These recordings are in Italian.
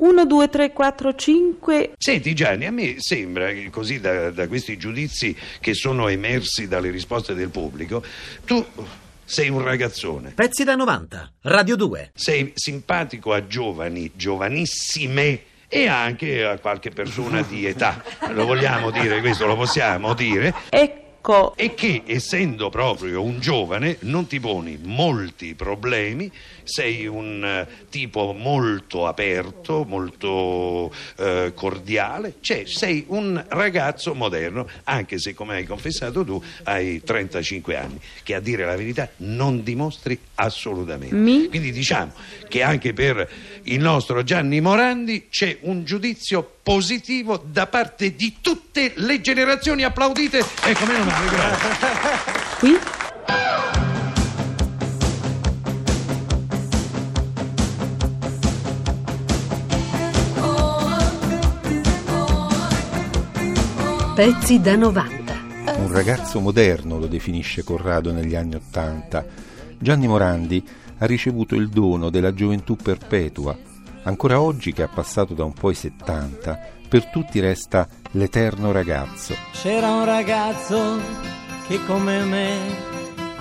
1, 2, 3, 4, 5. Senti Gianni, a me sembra che così da, da questi giudizi che sono emersi dalle risposte del pubblico, tu sei un ragazzone. Pezzi da 90, Radio 2. Sei simpatico a giovani, giovanissime e anche a qualche persona di età. Lo vogliamo dire questo, lo possiamo dire. Ecco. E che essendo proprio un giovane non ti poni molti problemi, sei un eh, tipo molto aperto, molto eh, cordiale, cioè sei un ragazzo moderno, anche se come hai confessato tu hai 35 anni, che a dire la verità non dimostri assolutamente. Mi? Quindi diciamo che anche per il nostro Gianni Morandi c'è un giudizio positivo da parte di tutte le generazioni applaudite. Ecco, meno male, grazie. Qui? Pezzi da 90. Un ragazzo moderno lo definisce Corrado negli anni Ottanta. Gianni Morandi ha ricevuto il dono della gioventù perpetua. Ancora oggi che ha passato da un po' i 70, per tutti resta l'eterno ragazzo. C'era un ragazzo che come me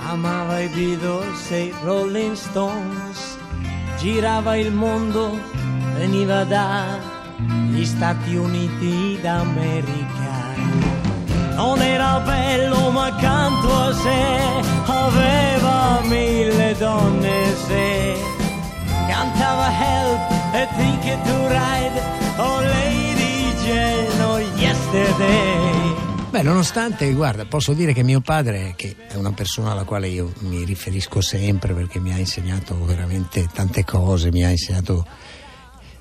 amava i Beatles e i Rolling Stones, girava il mondo, veniva dagli Stati Uniti d'America. Non era bello ma accanto a sé aveva mille donne se cantava Help Beh, nonostante, guarda, posso dire che mio padre, che è una persona alla quale io mi riferisco sempre perché mi ha insegnato veramente tante cose, mi ha insegnato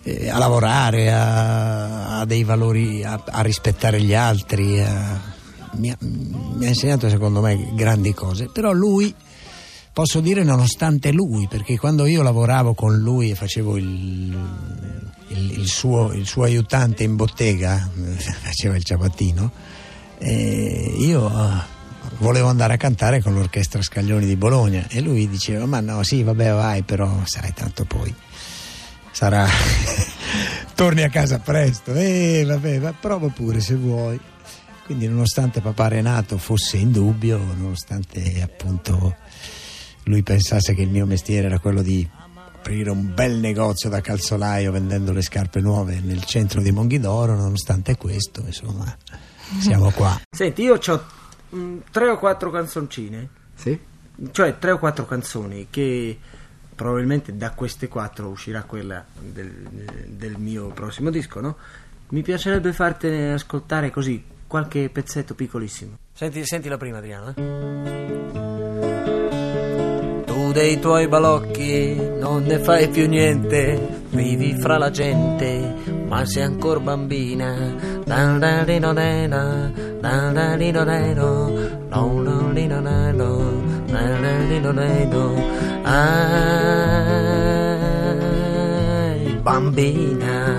eh, a lavorare, a, a dei valori, a, a, rispettare gli altri, a, mi, ha, mi ha insegnato secondo me grandi cose, però lui posso dire nonostante lui, perché quando io lavoravo con lui e facevo il, il, il, suo, il suo, aiutante in bottega, faceva il ciabattino, eh, io volevo andare a cantare con l'orchestra Scaglioni di Bologna e lui diceva ma no sì vabbè vai però sai tanto poi. Sarà torni a casa presto. E eh, vabbè va, prova pure se vuoi. Quindi nonostante papà Renato fosse in dubbio nonostante appunto lui pensasse che il mio mestiere era quello di aprire un bel negozio da calzolaio vendendo le scarpe nuove nel centro di Monghidoro nonostante questo insomma siamo qua. Senti, io ho mm, tre o quattro canzoncine. Sì? Cioè tre o quattro canzoni che probabilmente da queste quattro uscirà quella del, del mio prossimo disco, no? Mi piacerebbe fartene ascoltare così qualche pezzetto piccolissimo. Senti, senti la prima, Adriano. Eh? Tu dei tuoi balocchi non ne fai più niente, vivi fra la gente ma sei ancora bambina. Ai, bambina.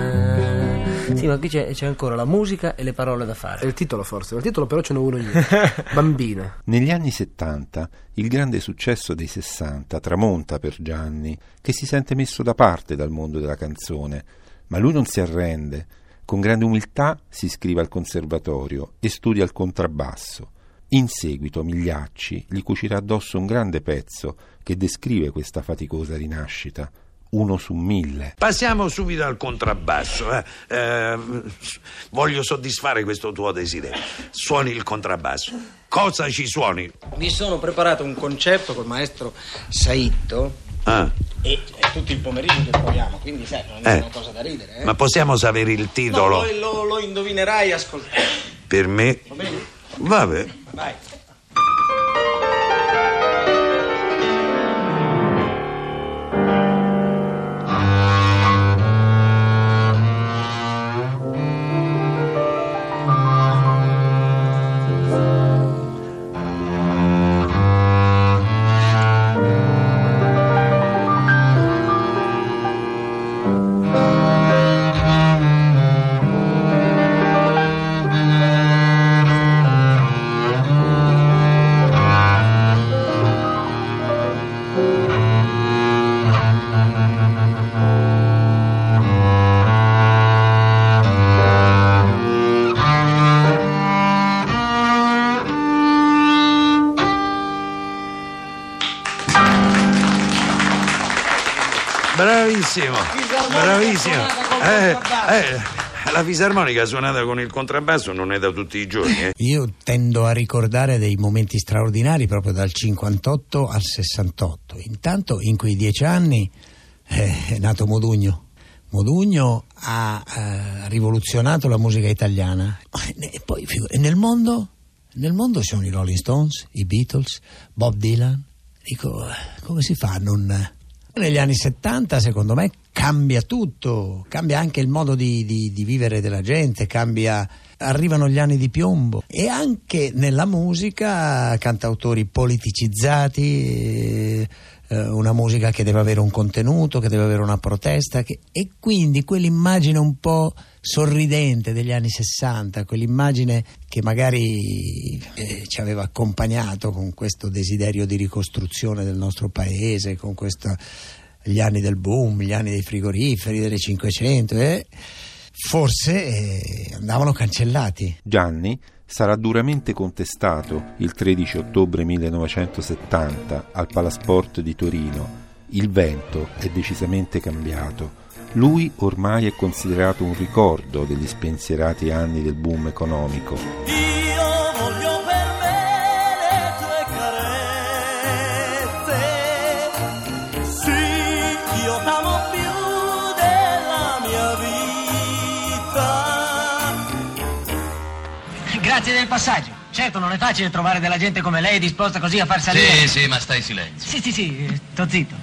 Sì, ma qui c'è, c'è, ancora la musica e le parole da fare. È il titolo forse, il titolo però ce n'è uno io. Bambina. Negli anni 70 il grande successo dei 60 tramonta per Gianni, che si sente messo da parte dal mondo della canzone ma lui non si arrende. Con grande umiltà si iscrive al conservatorio e studia il contrabbasso. In seguito Migliacci gli cucirà addosso un grande pezzo che descrive questa faticosa rinascita, uno su mille. Passiamo subito al contrabbasso. Eh. Eh, voglio soddisfare questo tuo desiderio. Suoni il contrabbasso. Cosa ci suoni? Mi sono preparato un concerto col maestro Saitto Ah. E è tutto il pomeriggio che proviamo, quindi sai, non è eh. una cosa da ridere. Eh? Ma possiamo sapere il titolo? No, lo, lo, lo indovinerai ascoltando. Per me? Va bene? Vabbè. Vai. Bravissimo, bravissimo. Eh, eh, la fisarmonica suonata con il contrabbasso non è da tutti i giorni. Eh. Io tendo a ricordare dei momenti straordinari proprio dal 58 al 68. Intanto in quei dieci anni eh, è nato Modugno. Modugno ha eh, rivoluzionato la musica italiana. E poi e nel mondo? Nel mondo ci sono i Rolling Stones, i Beatles, Bob Dylan. Dico, eh, come si fa a non... Negli anni 70, secondo me, cambia tutto, cambia anche il modo di, di, di vivere della gente, cambia arrivano gli anni di piombo. E anche nella musica cantautori politicizzati, eh, una musica che deve avere un contenuto, che deve avere una protesta che, e quindi quell'immagine un po' sorridente degli anni 60, quell'immagine che magari eh, ci aveva accompagnato con questo desiderio di ricostruzione del nostro paese, con questo, gli anni del boom, gli anni dei frigoriferi, delle 500, eh, forse eh, andavano cancellati. Gianni sarà duramente contestato il 13 ottobre 1970 al Palasport di Torino. Il vento è decisamente cambiato. Lui ormai è considerato un ricordo degli spensierati anni del boom economico. Grazie del passaggio. Certo, non è facile trovare della gente come lei disposta così a far salire. Sì, sì, ma stai in silenzio. Sì, sì, sì, eh, sto zitto.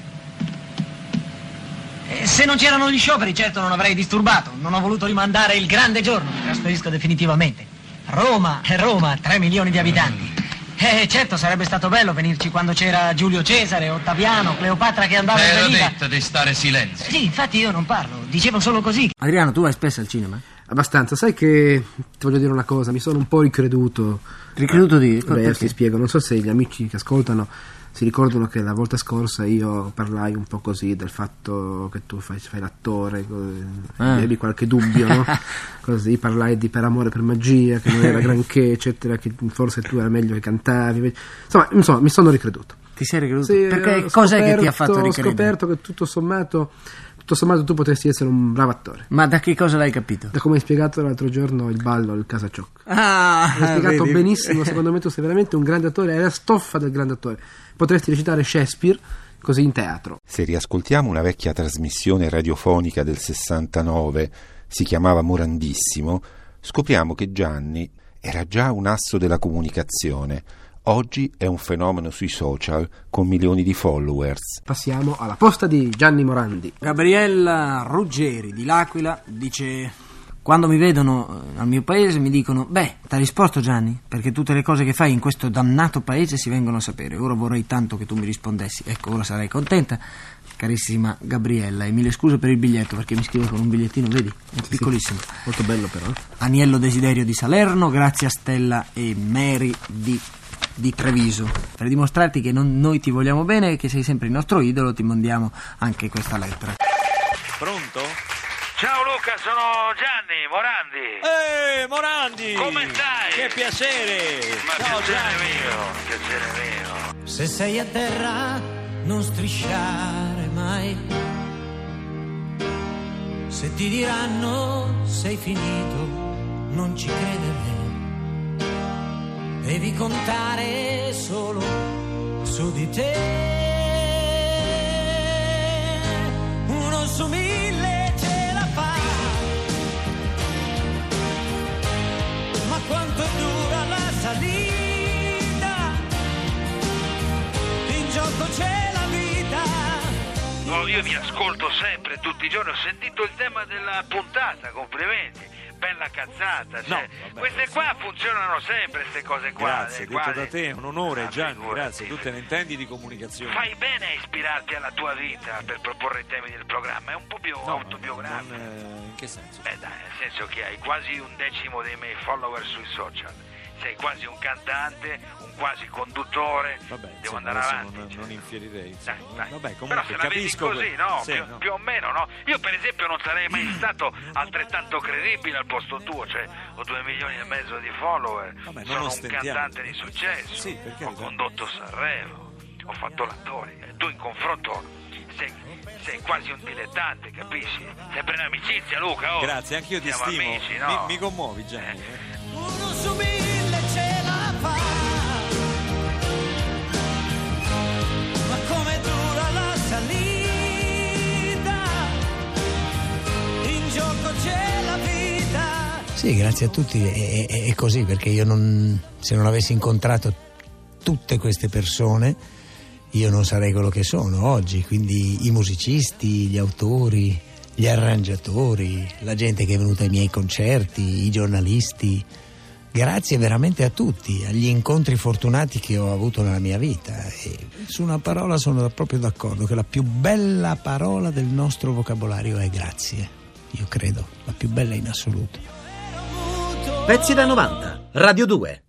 Eh, Se non c'erano gli scioperi, certo non avrei disturbato. Non ho voluto rimandare il grande giorno. Mi trasferisco definitivamente. Roma, è Roma, 3 milioni di abitanti. Eh, certo, sarebbe stato bello venirci quando c'era Giulio Cesare, Ottaviano, Cleopatra che andava e T'ero veniva. detto di stare silenzio. Sì, infatti io non parlo, dicevo solo così. Adriano, tu vai spesso al cinema? Abbastanza, sai che ti voglio dire una cosa, mi sono un po' ricreduto. Ricreduto di- Beh, perché? ti spiego, non so se gli amici che ascoltano si ricordano che la volta scorsa io parlai un po' così del fatto che tu fai, fai l'attore, Ah. avevi qualche dubbio, no? Così parlai di Per amore per magia, che non era granché, eccetera, che forse tu era meglio che cantavi. Insomma, insomma mi sono ricreduto. Ti sei ricreduto? Sì, Perché ho cos'è che ti ha fatto Ho ricredere? scoperto che tutto sommato, tutto sommato tu potresti essere un bravo attore. Ma da che cosa l'hai capito? Da come hai spiegato l'altro giorno il ballo al Casa Ciocco. Ah, Hai spiegato vedi? benissimo, secondo me tu sei veramente un grande attore, è la stoffa del grande attore. Potresti recitare Shakespeare così in teatro. Se riascoltiamo una vecchia trasmissione radiofonica del 69, si chiamava Morandissimo, scopriamo che Gianni era già un asso della comunicazione. Oggi è un fenomeno sui social con milioni di followers. Passiamo alla posta di Gianni Morandi. Gabriella Ruggeri di L'Aquila dice quando mi vedono eh, al mio paese mi dicono beh t'ha risposto Gianni perché tutte le cose che fai in questo dannato paese si vengono a sapere ora vorrei tanto che tu mi rispondessi ecco ora sarai contenta carissima Gabriella e mille scuse per il biglietto perché mi scrive con un bigliettino vedi è piccolissimo Molto bello però. Aniello Desiderio di Salerno grazie a Stella e Mary di di Treviso per dimostrarti che non- noi ti vogliamo bene e che sei sempre il nostro idolo ti mandiamo anche questa lettera Pronto? Ciao Luca, sono Gianni Morandi. Ehi, Morandi! Come stai? Che piacere! Ma Ciao piacere Gianni! mio, piacere mio. Se sei a terra, non strisciare mai. Se ti diranno sei finito, non ci credere. Devi contare solo su di te. Uno su mille ce la fa. Ma quanto dura la salita? In gioco c'è la vita. No, io vi ascolto sempre, tutti i giorni. Ho sentito il tema della puntata, complimenti. Bella cazzata. Cioè, No, queste qua funzionano sempre, queste cose qua. Grazie, detto quasi. da te, è un onore Ah, Gianni, figurati. grazie, tu te ne intendi di comunicazione. Fai bene a ispirarti alla tua vita per proporre i temi del programma, è un po' più No, autobiografico. non, eh, in che senso? Beh dai, nel senso che hai quasi un decimo dei miei follower sui social. Sei quasi un cantante, un quasi conduttore. Vabbè, Devo insomma, andare avanti. non, non infierirei. Dai, dai. Vabbè, Però comunque se la vedi capisco così, no? Sì, più, no. più o meno, no? Io per esempio non sarei mai stato altrettanto credibile al posto tuo, cioè ho due milioni e mezzo di follower, Vabbè, non sono un cantante di successo, Sì, perché ho condotto Sanremo, ho fatto l'attore, tu in confronto sei, sei quasi un dilettante, capisci? Sempre in amicizia, Luca. Oh. Grazie, anch'io ti Siamo stimo. Amici, no? mi, mi commuovi, Gianni. Uno Sì, grazie a tutti è, è- è così perché io non, se non avessi incontrato tutte queste persone io non sarei quello che sono oggi, quindi i musicisti, gli autori, gli arrangiatori, la gente che è venuta ai miei concerti, i giornalisti. Grazie veramente a tutti, agli incontri fortunati che ho avuto nella mia vita. E su una parola sono proprio d'accordo, che la più bella parola del nostro vocabolario è grazie. Io credo, la più bella in assoluto. Pezzi da 90. Radio 2.